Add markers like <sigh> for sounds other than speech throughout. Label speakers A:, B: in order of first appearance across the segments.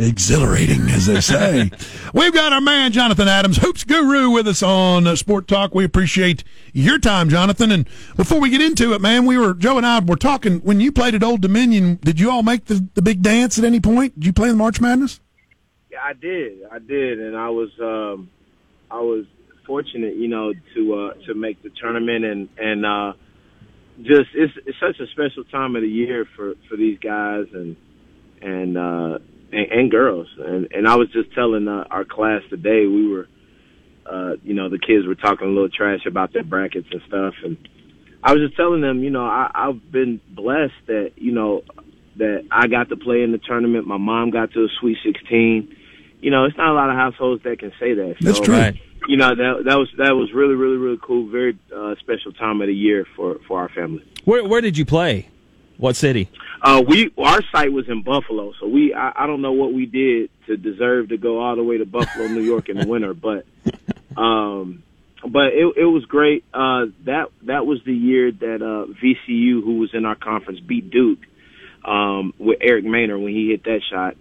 A: Exhilarating, as they say. <laughs> We've got our man, Jonathan Adams, Hoops Guru, with us on uh, Sport Talk. We appreciate your time, Jonathan. And before we get into it, man, we were, Joe and I were talking, when you played at Old Dominion, did you all make the, the big dance at any point? Did you play in the March Madness?
B: Yeah, I did. I did. And I was, um, I was fortunate, you know, to, uh, to make the tournament and, and, uh, just, it's, it's such a special time of the year for, for these guys and, and, uh, and, and girls. And and I was just telling uh, our class today we were, uh, you know, the kids were talking a little trash about their brackets and stuff, and I was just telling them, you know, I, I've been blessed that you know that I got to play in the tournament. My mom got to a Sweet 16. You know, it's not a lot of households that can say that.
A: So, That's true. Right.
B: You know that that was that was really really really cool. Very uh, special time of the year for for our family.
C: Where where did you play? What city?
B: Uh, we our site was in Buffalo, so we I, I don't know what we did to deserve to go all the way to Buffalo, New York in the <laughs> winter, but um, but it it was great. Uh, that that was the year that uh, VCU, who was in our conference, beat Duke um, with Eric Maynor when he hit that shot.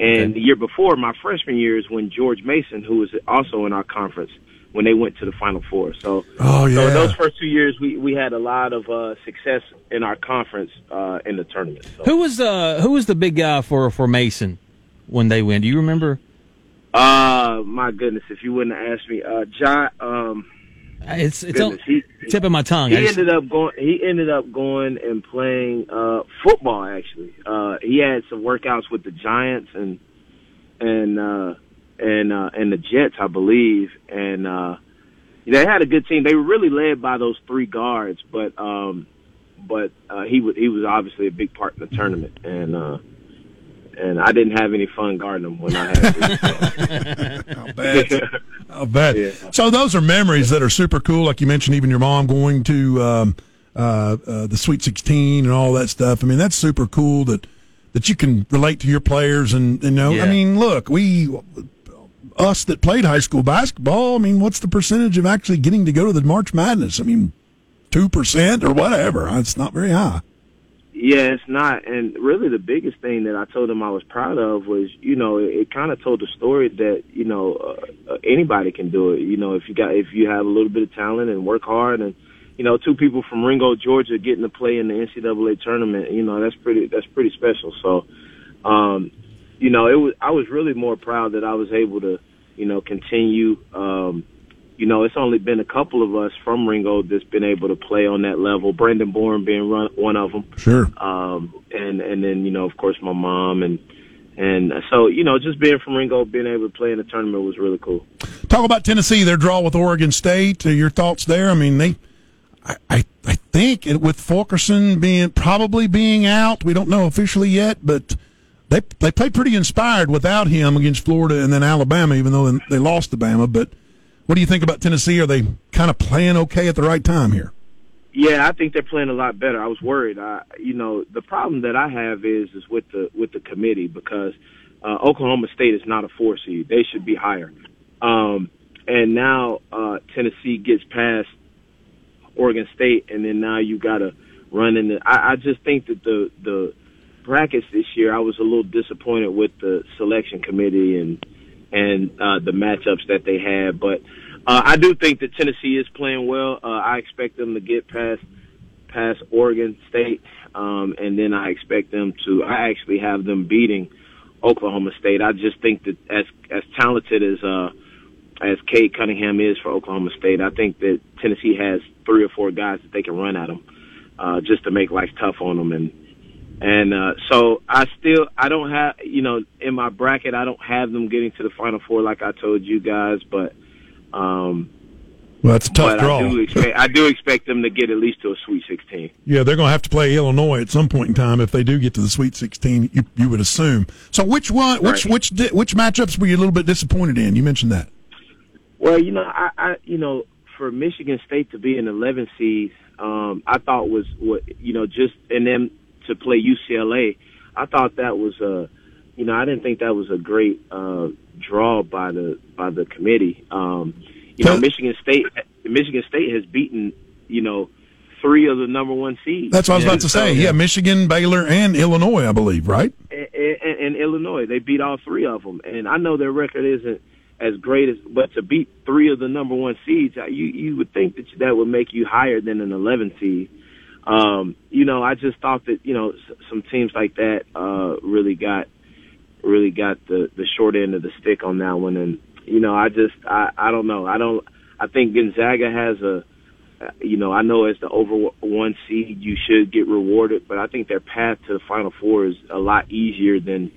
B: And okay. the year before, my freshman year, is when George Mason, who was also in our conference, when they went to the Final Four. So,
A: oh yeah,
B: so those first two years we we had a lot of uh, success in our conference uh, in the tournament. So.
C: Who was uh who was the big guy for for Mason when they win? Do you remember?
B: Uh, my goodness, if you wouldn't have asked me, uh, John. Um,
C: it's it's on he, tip of my tongue.
B: He just... ended up going. He ended up going and playing uh, football. Actually, uh, he had some workouts with the Giants and and uh, and uh, and the Jets, I believe, and uh, they had a good team. They were really led by those three guards, but um, but uh, he was he was obviously a big part in the tournament, and uh, and I didn't have any fun guarding them when I
A: had. <laughs> I'll bet. <laughs> I'll bet. Yeah. So those are memories that are super cool. Like you mentioned, even your mom going to um, uh, uh, the Sweet Sixteen and all that stuff. I mean, that's super cool that that you can relate to your players and you know. Yeah. I mean, look, we us that played high school basketball, I mean, what's the percentage of actually getting to go to the March Madness? I mean, 2% or whatever. It's not very high.
B: Yeah, it's not. And really the biggest thing that I told them I was proud of was, you know, it, it kind of told the story that, you know, uh, uh, anybody can do it. You know, if you got, if you have a little bit of talent and work hard and, you know, two people from Ringgold, Georgia getting to play in the NCAA tournament, you know, that's pretty, that's pretty special. So, um, you know, it was I was really more proud that I was able to, you know, continue. Um, you know, it's only been a couple of us from Ringgold that's been able to play on that level. Brendan Bourne being run, one of them.
A: Sure.
B: Um, and and then you know, of course, my mom and and so you know, just being from Ringgold, being able to play in the tournament was really cool.
A: Talk about Tennessee, their draw with Oregon State. Uh, your thoughts there? I mean, they. I, I, I think it, with Fulkerson being probably being out, we don't know officially yet, but they they played pretty inspired without him against Florida and then Alabama, even though they lost to Bama. But what do you think about Tennessee? Are they kind of playing okay at the right time here?
B: Yeah, I think they're playing a lot better. I was worried. I, you know, the problem that I have is is with the with the committee because uh, Oklahoma State is not a four seed; they should be higher. Um, and now uh, Tennessee gets past Oregon State, and then now you got to run in the. I, I just think that the the brackets this year, I was a little disappointed with the selection committee and and uh, the matchups that they had. But uh, I do think that Tennessee is playing well. Uh, I expect them to get past past Oregon State, um, and then I expect them to. I actually have them beating Oklahoma State. I just think that as as talented as uh, as Cade Cunningham is for Oklahoma State, I think that Tennessee has three or four guys that they can run at them uh, just to make life tough on them and and uh, so I still I don't have you know in my bracket I don't have them getting to the final four like I told you guys, but um,
A: well, that's a tough draw.
B: I do, expect, I do expect them to get at least to a Sweet 16.
A: Yeah, they're going to have to play Illinois at some point in time if they do get to the Sweet 16. You, you would assume. So, which one, which right. which which matchups were you a little bit disappointed in? You mentioned that.
B: Well, you know, I, I you know for Michigan State to be an 11 seed, um, I thought was what you know just and then to play UCLA. I thought that was a, you know, I didn't think that was a great uh, draw by the by the committee. Um, you know, Michigan State Michigan State has beaten, you know, three of the number one seeds.
A: That's what I was about to say. Yeah, Michigan, Baylor, and Illinois, I believe, right?
B: and, and Illinois. They beat all three of them, and I know their record isn't as great as, but to beat three of the number one seeds, you you would think that that would make you higher than an 11 seed. Um, you know, I just thought that you know some teams like that uh, really got really got the the short end of the stick on that one, and you know, I just I I don't know. I don't. I think Gonzaga has a you know, I know as the over one seed, you should get rewarded, but I think their path to the Final Four is a lot easier than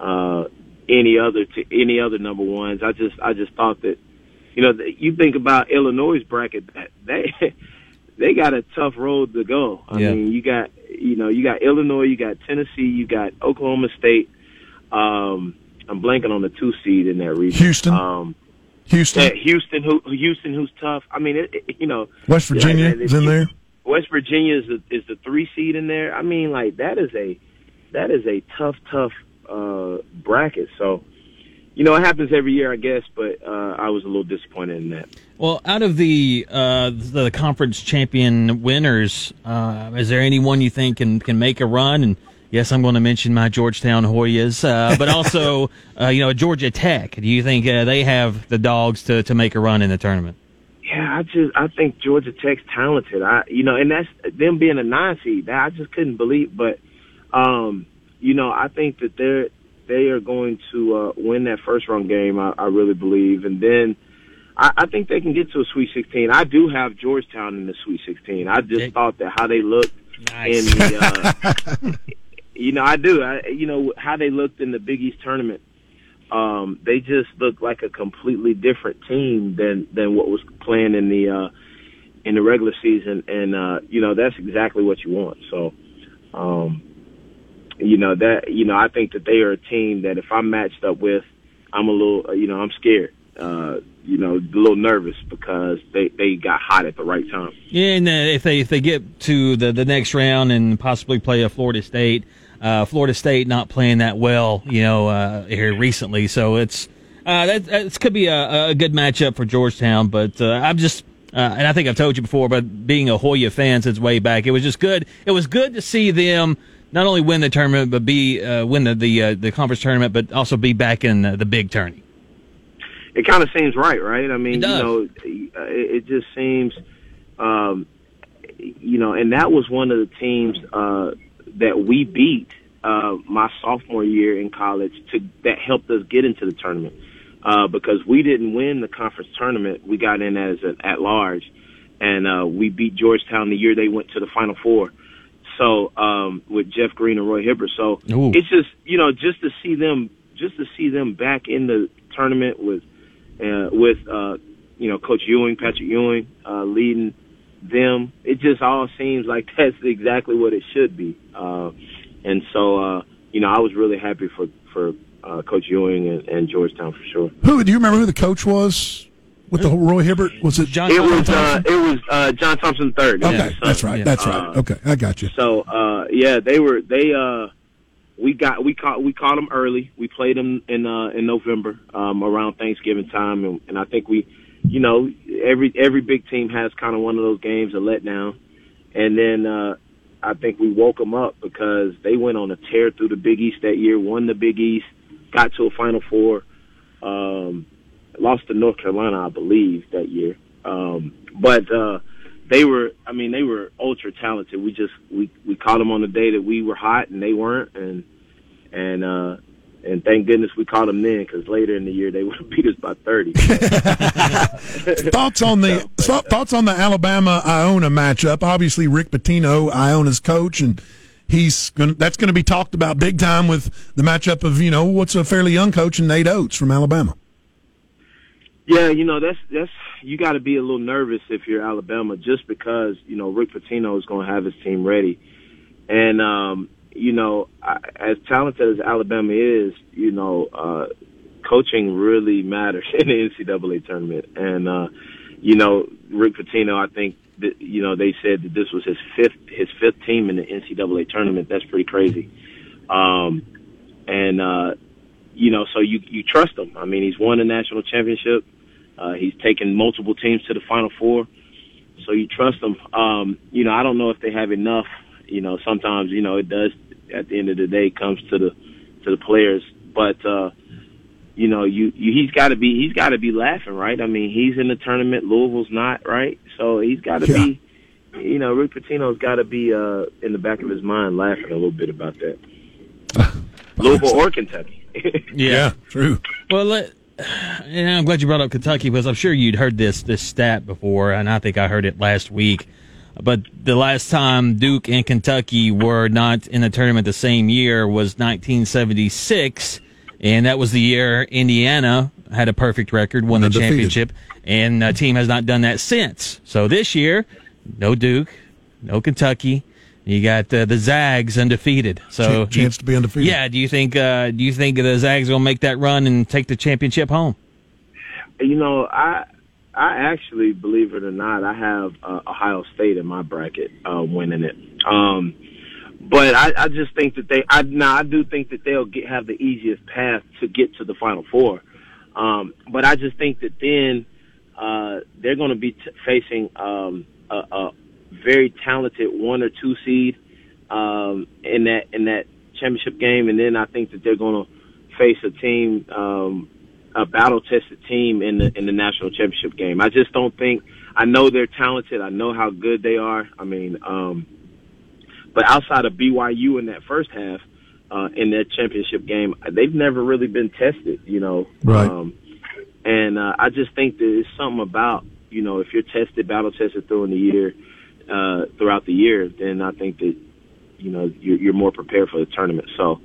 B: uh, any other to any other number ones. I just I just thought that, you know, that you think about Illinois' bracket, that they <laughs> they got a tough road to go. I yeah. mean, you got you know you got Illinois, you got Tennessee, you got Oklahoma State. Um, I'm blanking on the two seed in that region.
A: Houston.
B: Um,
A: Houston,
B: yeah, Houston, who Houston, who's tough. I mean, it, it, you know,
A: West Virginia yeah, is in there.
B: West Virginia is the, is the three seed in there. I mean, like that is a that is a tough, tough uh, bracket. So, you know, it happens every year, I guess. But uh, I was a little disappointed in that.
C: Well, out of the uh, the conference champion winners, uh, is there anyone you think can can make a run and? Yes, I'm going to mention my Georgetown Hoyas, uh, but also, <laughs> uh, you know, Georgia Tech. Do you think uh, they have the dogs to, to make a run in the tournament?
B: Yeah, I just I think Georgia Tech's talented. I you know, and that's them being a nine seed. That I just couldn't believe. But um, you know, I think that they're they are going to uh, win that first round game. I, I really believe, and then. I, I think they can get to a Sweet 16. I do have Georgetown in the Sweet 16. I just thought that how they looked nice. in the uh, <laughs> You know, I do. I, you know how they looked in the Big East tournament. Um, they just looked like a completely different team than than what was playing in the uh, in the regular season, and uh, you know that's exactly what you want. So, um, you know that you know I think that they are a team that if I'm matched up with, I'm a little you know I'm scared. Uh, you know, a little nervous because they, they got hot at the right time.
C: Yeah, and uh, if they if they get to the the next round and possibly play a Florida State, uh, Florida State not playing that well, you know, uh, here recently, so it's uh, that, that could be a, a good matchup for Georgetown. But uh, I'm just. Uh, and I think I've told you before, but being a Hoya fan since way back, it was just good. It was good to see them not only win the tournament, but be uh, win the the, the conference tournament, but also be back in the, the big tourney
B: it kind of seems right, right? I mean, you know, it, it just seems, um, you know, and that was one of the teams uh, that we beat uh, my sophomore year in college to that helped us get into the tournament uh, because we didn't win the conference tournament. We got in as an at large, and uh, we beat Georgetown the year they went to the Final Four. So um, with Jeff Green and Roy Hibbert. So Ooh. it's just you know just to see them just to see them back in the tournament with uh, with uh, you know Coach Ewing, Patrick Ewing uh, leading them. It just all seems like <laughs> that's exactly what it should be. Uh, and so uh, you know I was really happy for for uh, Coach Ewing and, and Georgetown for sure.
A: Who do you remember who the coach was? With the Roy Hibbert, was it
B: John? It was uh, it was uh, John Thompson third.
A: Okay, yeah, that's right. Yeah. That's right. Uh, okay, I got you.
B: So uh, yeah, they were they uh, we got we caught we caught them early. We played them in uh, in November um, around Thanksgiving time, and, and I think we, you know, every every big team has kind of one of those games a letdown, and then uh, I think we woke them up because they went on a tear through the Big East that year, won the Big East, got to a Final Four, um, lost to North Carolina, I believe, that year. Um, but uh, they were I mean they were ultra talented. We just we we caught them on the day that we were hot and they weren't, and and uh and thank goodness we caught them then because later in the year they <laughs> would have beat us by thirty. <laughs> <laughs>
A: thoughts on the so, thoughts on the Alabama Iona matchup? Obviously, Rick Pitino, Iona's coach, and he's gonna, that's going to be talked about big time with the matchup of you know what's a fairly young coach and Nate Oats from Alabama.
B: Yeah, you know that's that's you got to be a little nervous if you're Alabama, just because you know Rick Pitino is going to have his team ready, and um, you know as talented as Alabama is, you know uh, coaching really matters <laughs> in the NCAA tournament, and uh, you know Rick Pitino, I think that you know they said that this was his fifth his fifth team in the NCAA tournament. That's pretty crazy, um, and uh, you know so you you trust him. I mean he's won a national championship. Uh, he's taken multiple teams to the Final Four, so you trust him. Um, you know, I don't know if they have enough. You know, sometimes you know it does. At the end of the day, comes to the to the players. But uh, you know, you, you he's got to be he's got to be laughing, right? I mean, he's in the tournament. Louisville's not, right? So he's got to yeah. be. You know, Rick Pitino's got to be uh, in the back of his mind laughing a little bit about that. <laughs> Louisville or Kentucky.
A: yeah. yeah, true.
C: Well, let, and I'm glad you brought up Kentucky because I'm sure you'd heard this this stat before, and I think I heard it last week. But the last time Duke and Kentucky were not in the tournament the same year was 1976, and that was the year Indiana had a perfect record, won the championship, and the team has not done that since. So this year, no Duke, no Kentucky. You got uh, the Zags undefeated, so
A: chance, chance to be undefeated.
C: Yeah, do you think uh, do you think the Zags will make that run and take the championship home?
B: You know, I I actually, believe it or not, I have uh, Ohio State in my bracket uh, winning it. Um, but I, I just think that they, I now I do think that they'll get, have the easiest path to get to the Final Four. Um, but I just think that then uh, they're going to be t- facing um, a, a very talented one or two seed um, in that in that championship game, and then I think that they're going to face a team um, a battle tested team in the in the national championship game. I just don't think I know they're talented. I know how good they are. I mean, um, but outside of BYU in that first half, uh, in that championship game, they've never really been tested. You know,
A: right? Um,
B: and uh, I just think that it's something about you know if you're tested, battle tested through in the year, uh, throughout the year, then I think that you know you're, you're more prepared for the tournament. So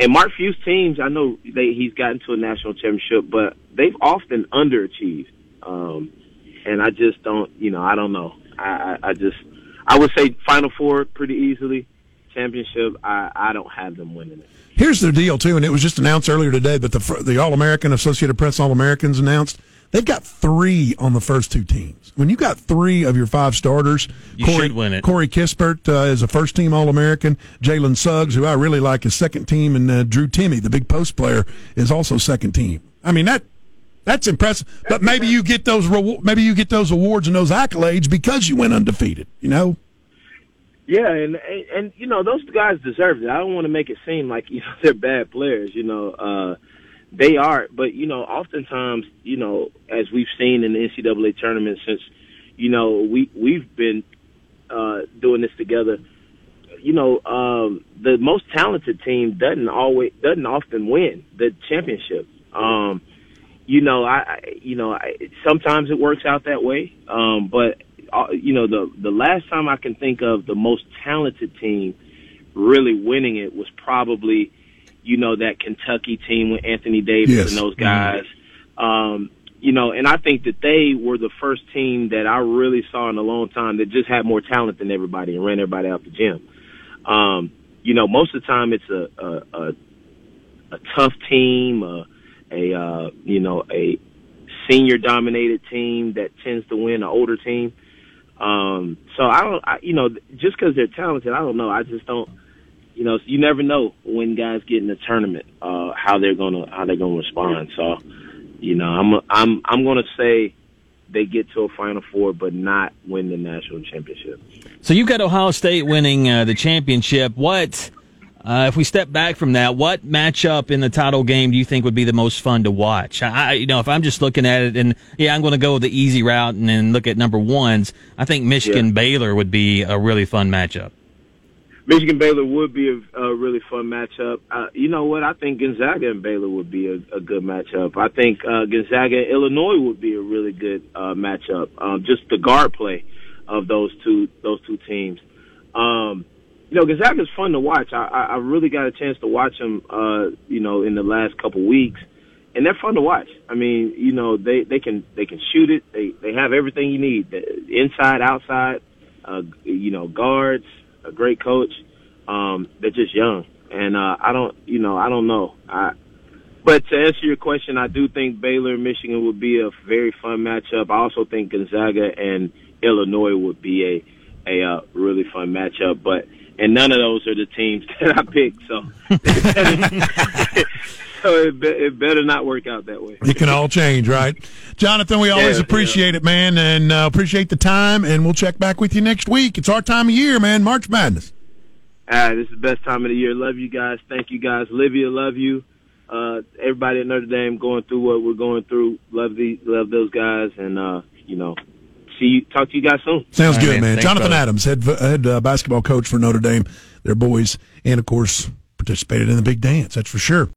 B: and Mark Few's teams, I know they, he's gotten to a national championship, but they've often underachieved. Um, and I just don't, you know, I don't know. I, I, just, I would say Final Four pretty easily. Championship, I, I don't have them winning it.
A: Here's the deal too, and it was just announced earlier today. But the the All American Associated Press All Americans announced They've got three on the first two teams. When you got three of your five starters,
C: you Corey, should win it.
A: Corey Kispert uh, is a first team All American. Jalen Suggs, who I really like, is second team, and uh, Drew Timme, the big post player, is also second team. I mean that that's impressive. But maybe you get those maybe you get those awards and those accolades because you went undefeated. You know.
B: Yeah, and, and and you know those guys deserve it. I don't want to make it seem like you know <laughs> they're bad players. You know, uh, they are, but you know, oftentimes, you know, as we've seen in the NCAA tournament since, you know, we we've been uh, doing this together. You know, um, the most talented team doesn't always doesn't often win the championship. Um, you know, I, you know, I, sometimes it works out that way, um, but uh, you know, the the last time I can think of the most talented team really winning it was probably you know, that Kentucky team with Anthony Davis yes. and those mm-hmm. guys. Mm-hmm. Um, you know, and I think that they were the first team that I really saw in a long time that just had more talent than everybody and ran everybody out the gym. Um, you know, most of the time it's a a, a, a tough team, a, a uh, you know a senior dominated team that tends to win, an older team. Um, so I don't, I, you know, just because they're talented, I don't know. I just don't you know, you never know when guys get in the tournament uh, how they're gonna how they're gonna respond. So, you know, I'm I'm I'm gonna say they get to a Final Four, but not win the national championship.
C: So you've got Ohio State winning uh, the championship. What? Uh, if we step back from that, what matchup in the title game do you think would be the most fun to watch? I, you know, if I'm just looking at it, and yeah, I'm going to go the easy route and then look at number ones. I think Michigan yeah. Baylor would be a really fun matchup.
B: Michigan Baylor would be a, a really fun matchup. Uh, you know what? I think Gonzaga and Baylor would be a, a good matchup. I think uh, Gonzaga and Illinois would be a really good uh, matchup. Um, just the guard play of those two those two teams. Um, you know, Gonzaga's fun to watch. I, I, I really got a chance to watch them. Uh, you know, in the last couple weeks, and they're fun to watch. I mean, you know, they they can they can shoot it. They they have everything you need, inside, outside. Uh, you know, guards a great coach. Um, they're just young, and uh, I don't, you know, I don't know. I, but to answer your question, I do think Baylor Michigan would be a very fun matchup. I also think Gonzaga and Illinois would be a a uh, really fun matchup. But and none of those are the teams <laughs> that I picked. So. <laughs> <laughs> so it, be, it, better not work out that way.
A: It can all change, right? Jonathan, we always yeah, appreciate yeah. it, man, and uh, appreciate the time, and we'll check back with you next week. It's our time of year, man, March Madness.
B: Uh, this is the best time of the year. Love you guys. Thank you guys. Livia, love you. Uh, everybody at Notre Dame going through what we're going through. Love the love those guys, and uh, you know, see you. Talk to you guys soon.
A: Sounds
C: All
A: good,
C: right,
A: man.
C: thanks,
A: Jonathan
C: brother.
A: Adams, head head uh, basketball coach for Notre Dame. Their boys, and of course, participated in the big dance. That's for sure.